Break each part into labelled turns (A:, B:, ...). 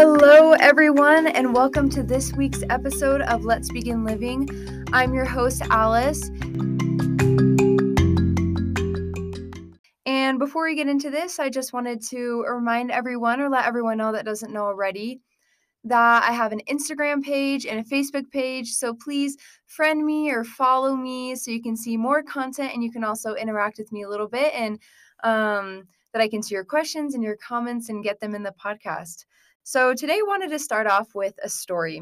A: Hello, everyone, and welcome to this week's episode of Let's Begin Living. I'm your host, Alice. And before we get into this, I just wanted to remind everyone or let everyone know that doesn't know already that I have an Instagram page and a Facebook page. So please friend me or follow me so you can see more content and you can also interact with me a little bit and um, that I can see your questions and your comments and get them in the podcast. So today I wanted to start off with a story.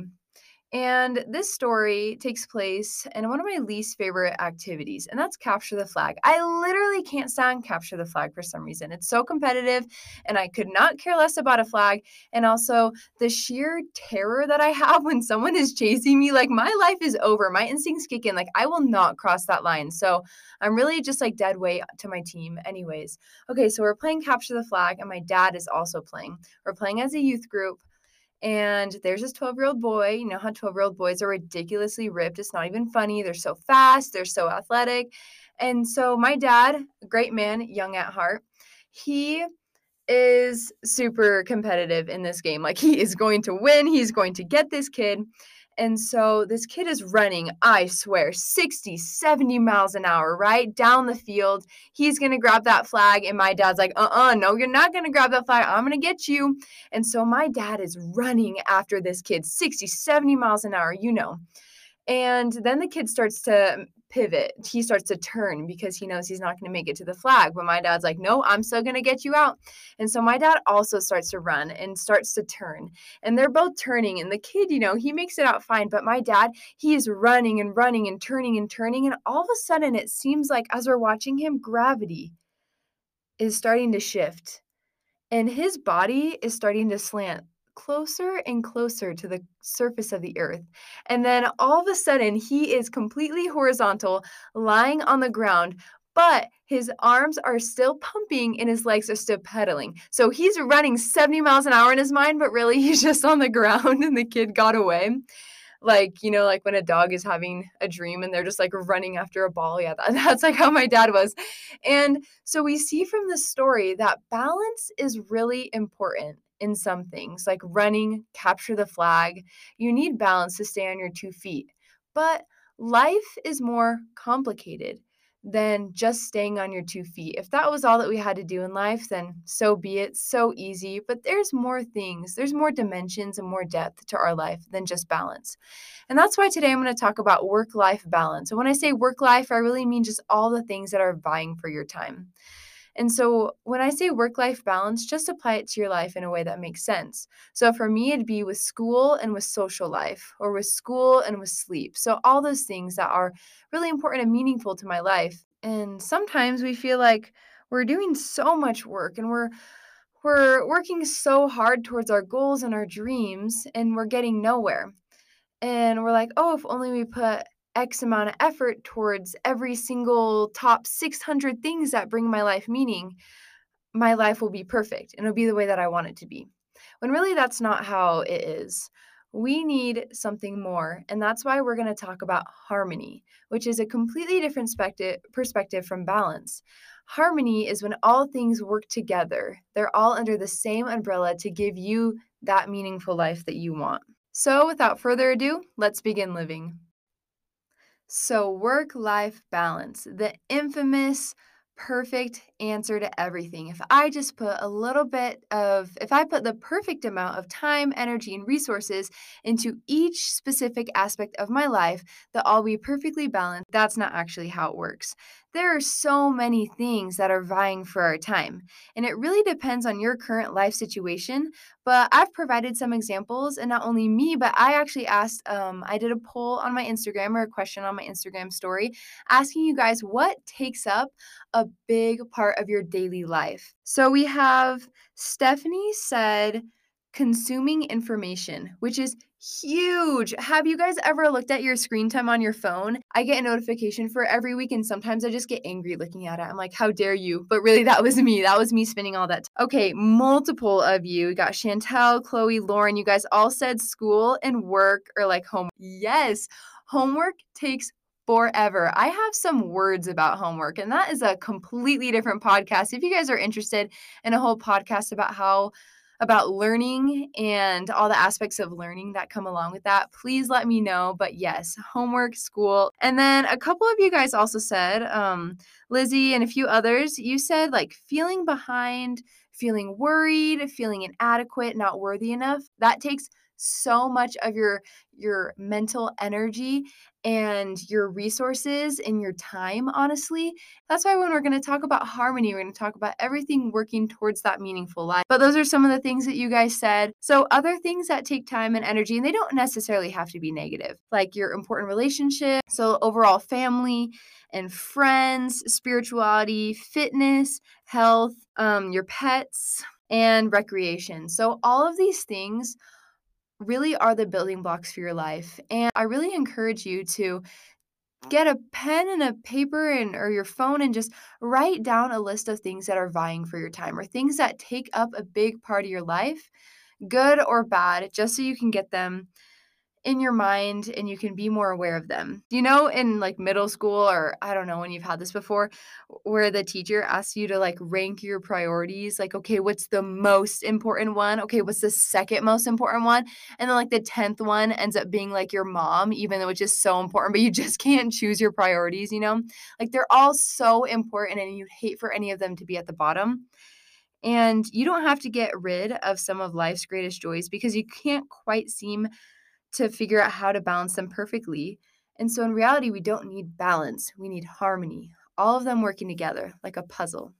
A: And this story takes place in one of my least favorite activities, and that's capture the flag. I literally can't stand capture the flag for some reason. It's so competitive, and I could not care less about a flag. And also, the sheer terror that I have when someone is chasing me, like my life is over. My instincts kick in. Like, I will not cross that line. So, I'm really just like dead weight to my team, anyways. Okay, so we're playing capture the flag, and my dad is also playing. We're playing as a youth group. And there's this 12 year old boy. You know how 12 year old boys are ridiculously ripped. It's not even funny. They're so fast, they're so athletic. And so, my dad, great man, young at heart, he is super competitive in this game. Like, he is going to win, he's going to get this kid. And so this kid is running, I swear, 60, 70 miles an hour, right? Down the field. He's going to grab that flag. And my dad's like, uh uh no, you're not going to grab that flag. I'm going to get you. And so my dad is running after this kid, 60, 70 miles an hour, you know. And then the kid starts to pivot. He starts to turn because he knows he's not going to make it to the flag. But my dad's like, no, I'm still going to get you out. And so my dad also starts to run and starts to turn. And they're both turning. And the kid, you know, he makes it out fine. But my dad, he is running and running and turning and turning. And all of a sudden, it seems like as we're watching him, gravity is starting to shift. And his body is starting to slant closer and closer to the surface of the earth. And then all of a sudden, he is completely horizontal, lying on the ground, but his arms are still pumping and his legs are still pedaling. So he's running 70 miles an hour in his mind, but really he's just on the ground and the kid got away. Like, you know, like when a dog is having a dream and they're just like running after a ball. Yeah, that, that's like how my dad was. And so we see from the story that balance is really important in some things, like running, capture the flag. You need balance to stay on your two feet. But life is more complicated than just staying on your two feet. If that was all that we had to do in life, then so be it, so easy. But there's more things, there's more dimensions and more depth to our life than just balance. And that's why today I'm going to talk about work life balance. And when I say work life, I really mean just all the things that are vying for your time. And so when I say work life balance, just apply it to your life in a way that makes sense. So for me, it'd be with school and with social life, or with school and with sleep. So all those things that are really important and meaningful to my life. And sometimes we feel like we're doing so much work and we're we're working so hard towards our goals and our dreams and we're getting nowhere. And we're like, oh, if only we put X amount of effort towards every single top 600 things that bring my life meaning, my life will be perfect and it'll be the way that I want it to be. When really that's not how it is. We need something more. And that's why we're going to talk about harmony, which is a completely different perspective from balance. Harmony is when all things work together, they're all under the same umbrella to give you that meaningful life that you want. So, without further ado, let's begin living. So, work life balance, the infamous perfect answer to everything. If I just put a little bit of, if I put the perfect amount of time, energy, and resources into each specific aspect of my life, that I'll be perfectly balanced. That's not actually how it works. There are so many things that are vying for our time, and it really depends on your current life situation. But I've provided some examples, and not only me, but I actually asked, um, I did a poll on my Instagram or a question on my Instagram story asking you guys what takes up a big part of your daily life. So we have Stephanie said, consuming information, which is huge. Have you guys ever looked at your screen time on your phone? I get a notification for every week, and sometimes I just get angry looking at it. I'm like, how dare you? But really, that was me. That was me spending all that. T- okay, multiple of you. We got Chantel, Chloe, Lauren. You guys all said school and work or like home. Yes, homework takes forever. I have some words about homework, and that is a completely different podcast. If you guys are interested in a whole podcast about how about learning and all the aspects of learning that come along with that, please let me know. But yes, homework, school. And then a couple of you guys also said, um, Lizzie and a few others, you said like feeling behind, feeling worried, feeling inadequate, not worthy enough. That takes so much of your your mental energy and your resources and your time honestly. That's why when we're going to talk about harmony we're going to talk about everything working towards that meaningful life. But those are some of the things that you guys said. So other things that take time and energy and they don't necessarily have to be negative like your important relationship so overall family and friends spirituality fitness health um, your pets and recreation. So all of these things really are the building blocks for your life. And I really encourage you to get a pen and a paper and or your phone and just write down a list of things that are vying for your time or things that take up a big part of your life, good or bad, just so you can get them in your mind and you can be more aware of them. You know, in like middle school, or I don't know when you've had this before, where the teacher asks you to like rank your priorities, like, okay, what's the most important one? Okay, what's the second most important one? And then like the 10th one ends up being like your mom, even though it's just so important, but you just can't choose your priorities, you know? Like they're all so important and you'd hate for any of them to be at the bottom. And you don't have to get rid of some of life's greatest joys because you can't quite seem to figure out how to balance them perfectly. And so in reality, we don't need balance, we need harmony, all of them working together like a puzzle.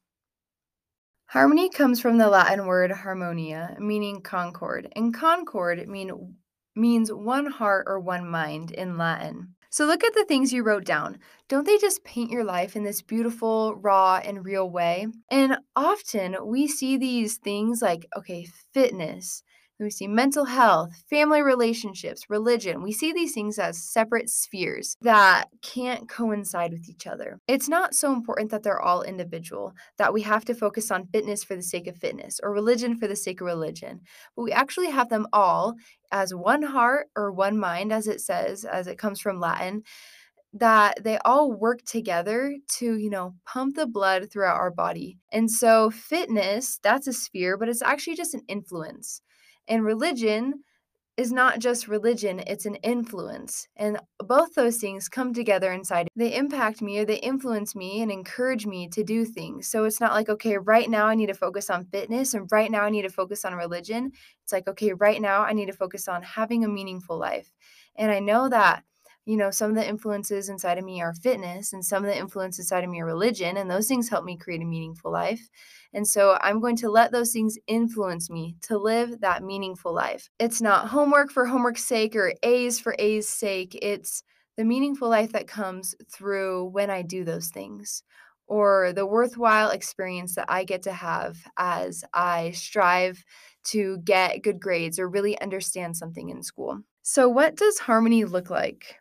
A: Harmony comes from the Latin word harmonia, meaning concord, and concord mean, means one heart or one mind in Latin. So look at the things you wrote down. Don't they just paint your life in this beautiful, raw, and real way? And often we see these things like, okay, fitness, we see mental health, family relationships, religion. We see these things as separate spheres that can't coincide with each other. It's not so important that they're all individual, that we have to focus on fitness for the sake of fitness or religion for the sake of religion, but we actually have them all as one heart or one mind, as it says, as it comes from Latin that they all work together to, you know, pump the blood throughout our body. And so, fitness, that's a sphere, but it's actually just an influence. And religion is not just religion, it's an influence. And both those things come together inside. They impact me or they influence me and encourage me to do things. So it's not like, okay, right now I need to focus on fitness and right now I need to focus on religion. It's like, okay, right now I need to focus on having a meaningful life. And I know that you know, some of the influences inside of me are fitness and some of the influences inside of me are religion. And those things help me create a meaningful life. And so I'm going to let those things influence me to live that meaningful life. It's not homework for homework's sake or A's for A's sake. It's the meaningful life that comes through when I do those things or the worthwhile experience that I get to have as I strive to get good grades or really understand something in school. So, what does harmony look like?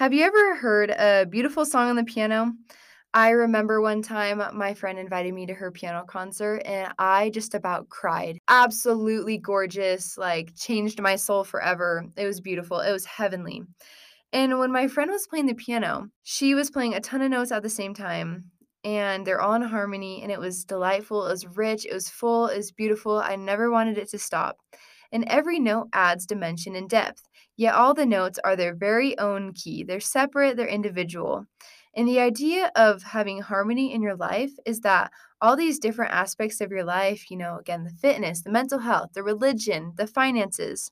A: Have you ever heard a beautiful song on the piano? I remember one time my friend invited me to her piano concert and I just about cried. Absolutely gorgeous, like changed my soul forever. It was beautiful, it was heavenly. And when my friend was playing the piano, she was playing a ton of notes at the same time and they're all in harmony and it was delightful, it was rich, it was full, it was beautiful. I never wanted it to stop. And every note adds dimension and depth. Yet all the notes are their very own key. They're separate, they're individual. And the idea of having harmony in your life is that all these different aspects of your life, you know, again, the fitness, the mental health, the religion, the finances,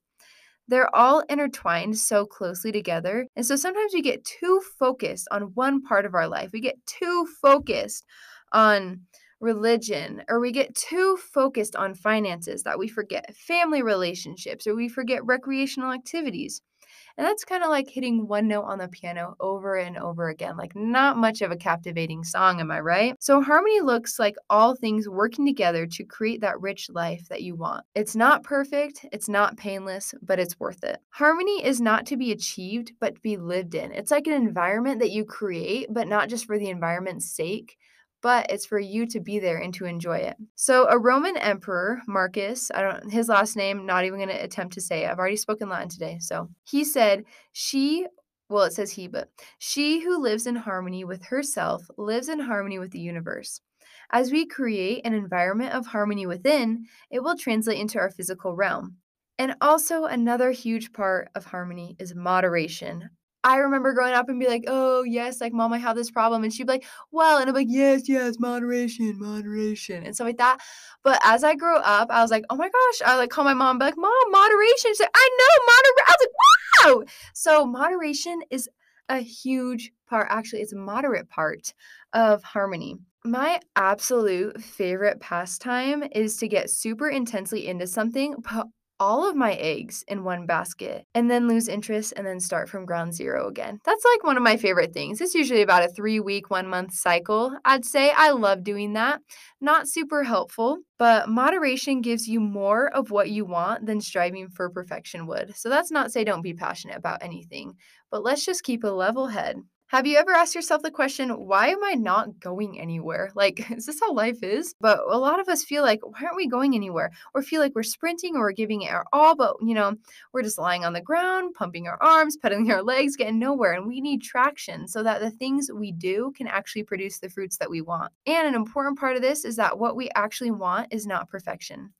A: they're all intertwined so closely together. And so sometimes we get too focused on one part of our life. We get too focused on religion or we get too focused on finances that we forget family relationships or we forget recreational activities. And that's kind of like hitting one note on the piano over and over again, like not much of a captivating song, am I right? So, harmony looks like all things working together to create that rich life that you want. It's not perfect, it's not painless, but it's worth it. Harmony is not to be achieved, but to be lived in. It's like an environment that you create, but not just for the environment's sake but it's for you to be there and to enjoy it. So a Roman emperor, Marcus, I don't his last name, not even going to attempt to say it. I've already spoken Latin today. So he said, "She well, it says he, but she who lives in harmony with herself lives in harmony with the universe. As we create an environment of harmony within, it will translate into our physical realm. And also, another huge part of harmony is moderation. I remember growing up and be like, "Oh, yes, like, mom, I have this problem." And she'd be like, "Well," and I'm like, "Yes, yes, moderation, moderation," and stuff like that. But as I grew up, I was like, "Oh my gosh," I like call my mom, like, "Mom, moderation." She's like, "I know, moderation. I was like, "Wow!" So moderation is a huge part, actually, it's a moderate part of harmony. My absolute favorite pastime is to get super intensely into something, put all of my eggs in one basket, and then lose interest and then start from ground zero again. That's like one of my favorite things. It's usually about a three week, one month cycle. I'd say I love doing that. Not super helpful, but moderation gives you more of what you want than striving for perfection would. So that's not say don't be passionate about anything, but let's just keep a level head. Have you ever asked yourself the question, why am I not going anywhere? Like, is this how life is? But a lot of us feel like, why aren't we going anywhere? Or feel like we're sprinting or we're giving it our all, but you know, we're just lying on the ground, pumping our arms, pedaling our legs, getting nowhere. And we need traction so that the things we do can actually produce the fruits that we want. And an important part of this is that what we actually want is not perfection.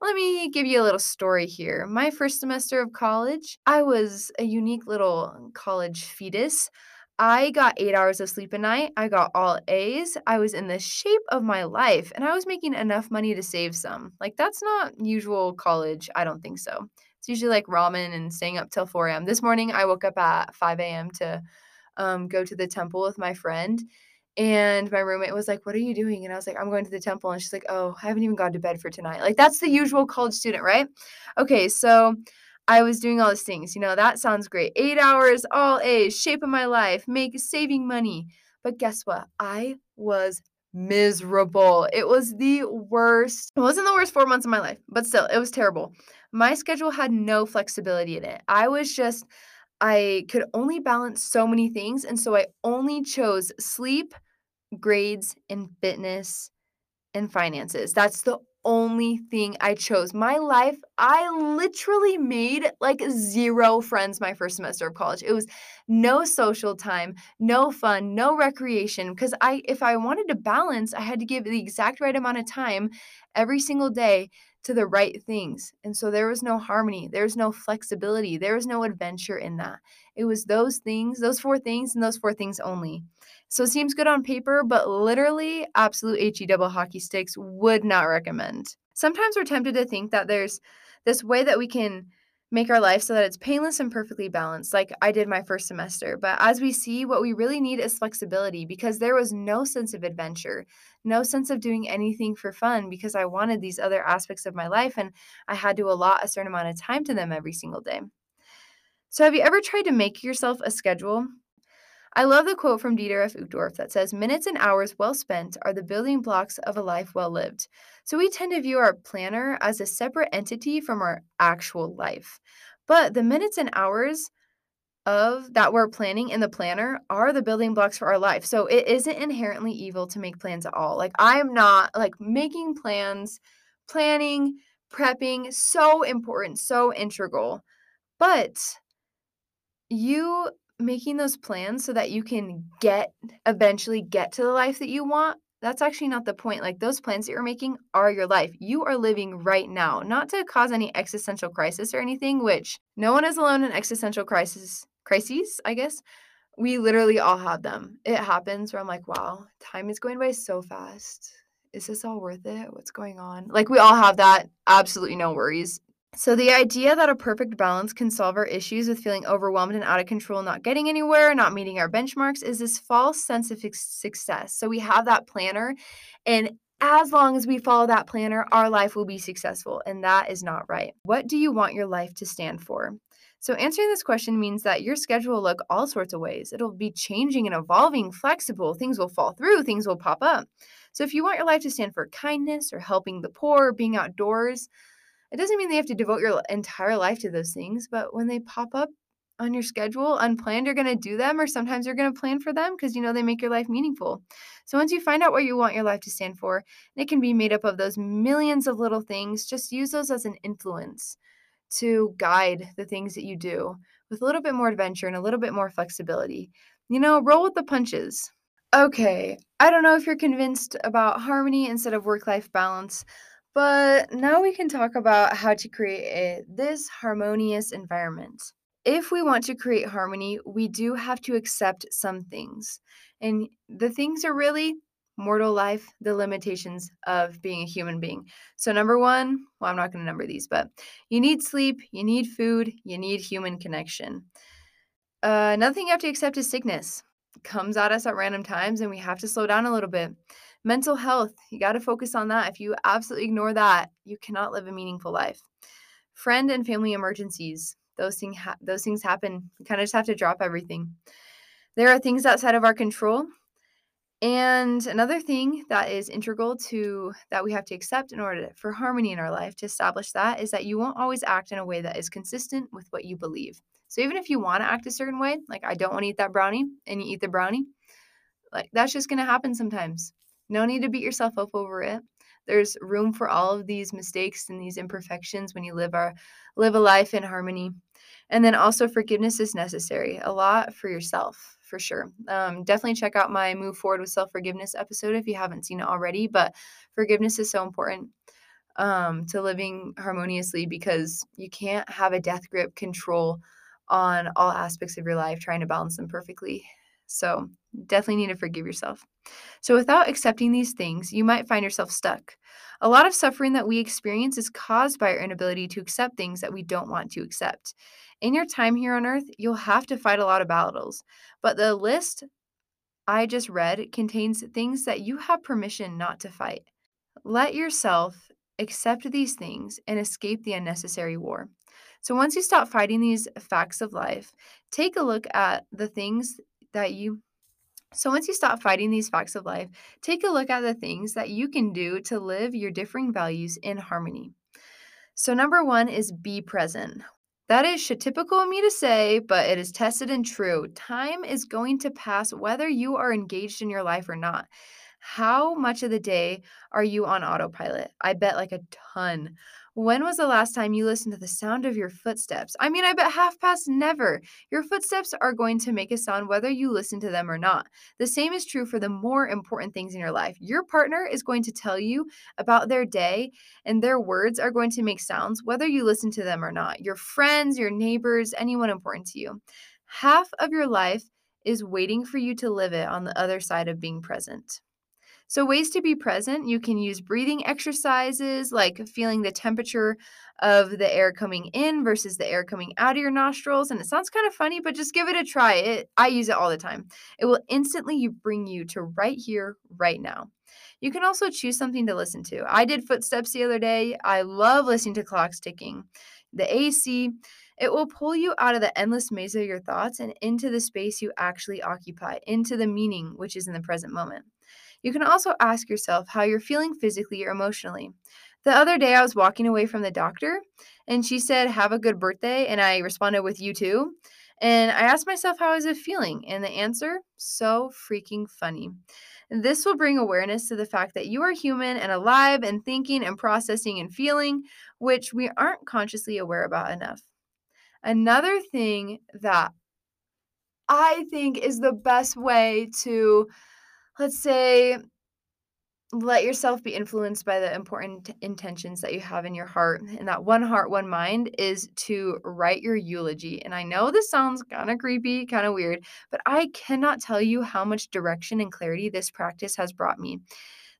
A: Let me give you a little story here. My first semester of college, I was a unique little college fetus. I got eight hours of sleep a night. I got all A's. I was in the shape of my life and I was making enough money to save some. Like, that's not usual college. I don't think so. It's usually like ramen and staying up till 4 a.m. This morning, I woke up at 5 a.m. to um, go to the temple with my friend. And my roommate was like, What are you doing? And I was like, I'm going to the temple. And she's like, Oh, I haven't even gone to bed for tonight. Like, that's the usual college student, right? Okay, so I was doing all these things. You know, that sounds great. Eight hours, all A's, shape of my life, make saving money. But guess what? I was miserable. It was the worst. It wasn't the worst four months of my life, but still, it was terrible. My schedule had no flexibility in it. I was just, I could only balance so many things. And so I only chose sleep, grades, and fitness and finances. That's the only thing I chose. My life, I literally made like zero friends my first semester of college. It was no social time, no fun, no recreation because I if I wanted to balance, I had to give the exact right amount of time every single day to the right things. And so there was no harmony, there was no flexibility, there was no adventure in that. It was those things, those four things and those four things only. So it seems good on paper, but literally, absolute HE double hockey sticks would not recommend. Sometimes we're tempted to think that there's this way that we can make our life so that it's painless and perfectly balanced, like I did my first semester. But as we see, what we really need is flexibility because there was no sense of adventure, no sense of doing anything for fun because I wanted these other aspects of my life and I had to allot a certain amount of time to them every single day. So, have you ever tried to make yourself a schedule? I love the quote from Dieter F. Uchtdorf that says, Minutes and hours well spent are the building blocks of a life well lived. So we tend to view our planner as a separate entity from our actual life. But the minutes and hours of that we're planning in the planner are the building blocks for our life. So it isn't inherently evil to make plans at all. Like I am not like making plans, planning, prepping, so important, so integral. But you making those plans so that you can get eventually get to the life that you want that's actually not the point like those plans that you're making are your life. You are living right now not to cause any existential crisis or anything which no one is alone in existential crisis crises i guess. We literally all have them. It happens where i'm like wow time is going by so fast. Is this all worth it? What's going on? Like we all have that. Absolutely no worries so, the idea that a perfect balance can solve our issues with feeling overwhelmed and out of control, not getting anywhere, not meeting our benchmarks, is this false sense of success. So, we have that planner, and as long as we follow that planner, our life will be successful, and that is not right. What do you want your life to stand for? So, answering this question means that your schedule will look all sorts of ways. It'll be changing and evolving, flexible. Things will fall through, things will pop up. So, if you want your life to stand for kindness or helping the poor, or being outdoors, it doesn't mean they have to devote your entire life to those things, but when they pop up on your schedule unplanned, you're going to do them, or sometimes you're going to plan for them because you know they make your life meaningful. So once you find out what you want your life to stand for, and it can be made up of those millions of little things, just use those as an influence to guide the things that you do with a little bit more adventure and a little bit more flexibility. You know, roll with the punches. Okay, I don't know if you're convinced about harmony instead of work life balance, but now we can talk about how to create a, this harmonious environment. If we want to create harmony, we do have to accept some things. And the things are really mortal life, the limitations of being a human being. So, number one, well, I'm not going to number these, but you need sleep, you need food, you need human connection. Uh, another thing you have to accept is sickness. It comes at us at random times, and we have to slow down a little bit. Mental health, you got to focus on that. If you absolutely ignore that, you cannot live a meaningful life. Friend and family emergencies, those, thing ha- those things happen. You kind of just have to drop everything. There are things outside of our control. And another thing that is integral to that we have to accept in order to, for harmony in our life to establish that is that you won't always act in a way that is consistent with what you believe. So even if you want to act a certain way, like I don't want to eat that brownie and you eat the brownie, like that's just going to happen sometimes. No need to beat yourself up over it. There's room for all of these mistakes and these imperfections when you live our live a life in harmony. And then also forgiveness is necessary, a lot for yourself, for sure. Um, definitely check out my Move Forward with Self Forgiveness episode if you haven't seen it already. But forgiveness is so important um, to living harmoniously because you can't have a death grip control on all aspects of your life, trying to balance them perfectly. So, definitely need to forgive yourself. So, without accepting these things, you might find yourself stuck. A lot of suffering that we experience is caused by our inability to accept things that we don't want to accept. In your time here on earth, you'll have to fight a lot of battles, but the list I just read contains things that you have permission not to fight. Let yourself accept these things and escape the unnecessary war. So once you stop fighting these facts of life, take a look at the things that you so once you stop fighting these facts of life, take a look at the things that you can do to live your differing values in harmony. So number 1 is be present. That is typical of me to say, but it is tested and true. Time is going to pass whether you are engaged in your life or not. How much of the day are you on autopilot? I bet like a ton. When was the last time you listened to the sound of your footsteps? I mean, I bet half past never. Your footsteps are going to make a sound whether you listen to them or not. The same is true for the more important things in your life. Your partner is going to tell you about their day, and their words are going to make sounds whether you listen to them or not. Your friends, your neighbors, anyone important to you. Half of your life is waiting for you to live it on the other side of being present. So, ways to be present you can use breathing exercises like feeling the temperature of the air coming in versus the air coming out of your nostrils. And it sounds kind of funny, but just give it a try. It, I use it all the time. It will instantly bring you to right here, right now. You can also choose something to listen to. I did footsteps the other day. I love listening to clocks ticking. The AC, it will pull you out of the endless maze of your thoughts and into the space you actually occupy, into the meaning which is in the present moment. You can also ask yourself how you're feeling physically or emotionally. The other day, I was walking away from the doctor and she said, Have a good birthday. And I responded with, You too. And I asked myself, How is it feeling? And the answer, so freaking funny. This will bring awareness to the fact that you are human and alive and thinking and processing and feeling, which we aren't consciously aware about enough. Another thing that I think is the best way to let's say let yourself be influenced by the important intentions that you have in your heart. And that one heart, one mind is to write your eulogy. And I know this sounds kind of creepy, kind of weird, but I cannot tell you how much direction and clarity this practice has brought me.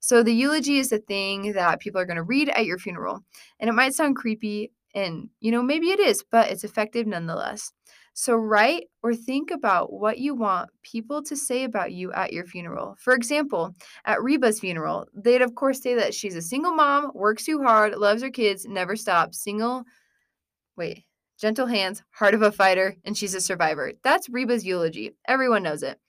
A: So, the eulogy is the thing that people are going to read at your funeral. And it might sound creepy, and you know, maybe it is, but it's effective nonetheless. So, write or think about what you want people to say about you at your funeral. For example, at Reba's funeral, they'd of course say that she's a single mom, works too hard, loves her kids, never stops, single, wait, gentle hands, heart of a fighter, and she's a survivor. That's Reba's eulogy. Everyone knows it.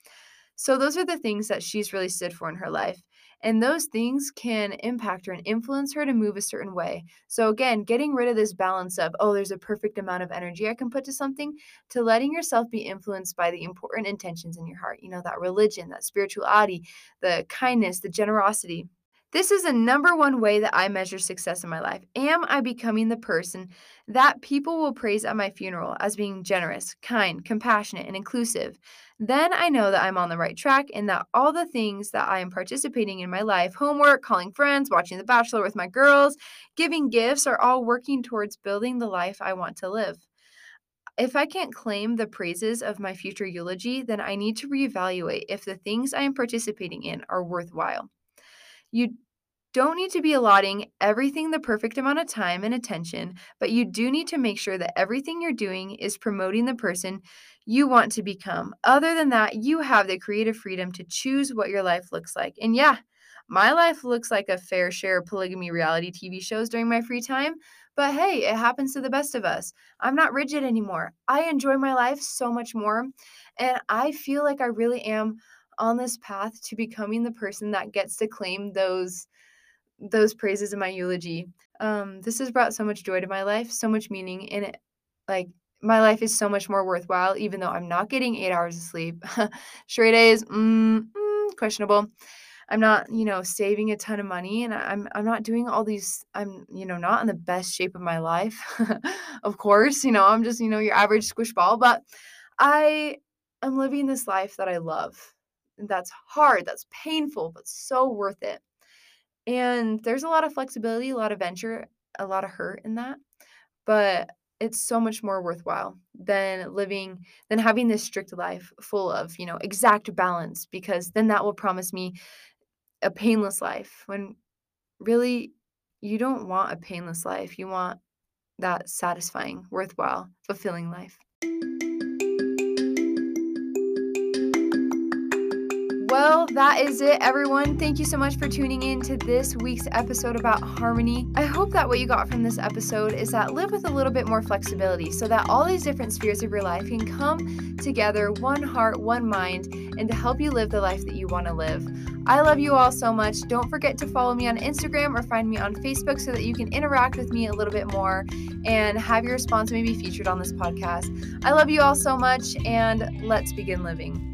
A: So, those are the things that she's really stood for in her life. And those things can impact her and influence her to move a certain way. So, again, getting rid of this balance of, oh, there's a perfect amount of energy I can put to something, to letting yourself be influenced by the important intentions in your heart. You know, that religion, that spirituality, the kindness, the generosity. This is the number one way that I measure success in my life. Am I becoming the person that people will praise at my funeral as being generous, kind, compassionate, and inclusive? Then I know that I'm on the right track and that all the things that I am participating in my life homework, calling friends, watching The Bachelor with my girls, giving gifts are all working towards building the life I want to live. If I can't claim the praises of my future eulogy, then I need to reevaluate if the things I am participating in are worthwhile. You don't need to be allotting everything the perfect amount of time and attention, but you do need to make sure that everything you're doing is promoting the person you want to become. Other than that, you have the creative freedom to choose what your life looks like. And yeah, my life looks like a fair share of polygamy reality TV shows during my free time, but hey, it happens to the best of us. I'm not rigid anymore. I enjoy my life so much more, and I feel like I really am on this path to becoming the person that gets to claim those those praises in my eulogy. Um, this has brought so much joy to my life, so much meaning, and it like my life is so much more worthwhile, even though I'm not getting eight hours of sleep. Straight A's, mm, mm, questionable. I'm not, you know, saving a ton of money, and I'm I'm not doing all these. I'm, you know, not in the best shape of my life. of course, you know, I'm just, you know, your average squish ball, but I am living this life that I love. That's hard, that's painful, but so worth it. And there's a lot of flexibility, a lot of venture, a lot of hurt in that. But it's so much more worthwhile than living than having this strict life full of, you know, exact balance because then that will promise me a painless life when really you don't want a painless life. You want that satisfying, worthwhile, fulfilling life. Well, that is it, everyone. Thank you so much for tuning in to this week's episode about harmony. I hope that what you got from this episode is that live with a little bit more flexibility so that all these different spheres of your life can come together, one heart, one mind, and to help you live the life that you want to live. I love you all so much. Don't forget to follow me on Instagram or find me on Facebook so that you can interact with me a little bit more and have your response maybe featured on this podcast. I love you all so much, and let's begin living.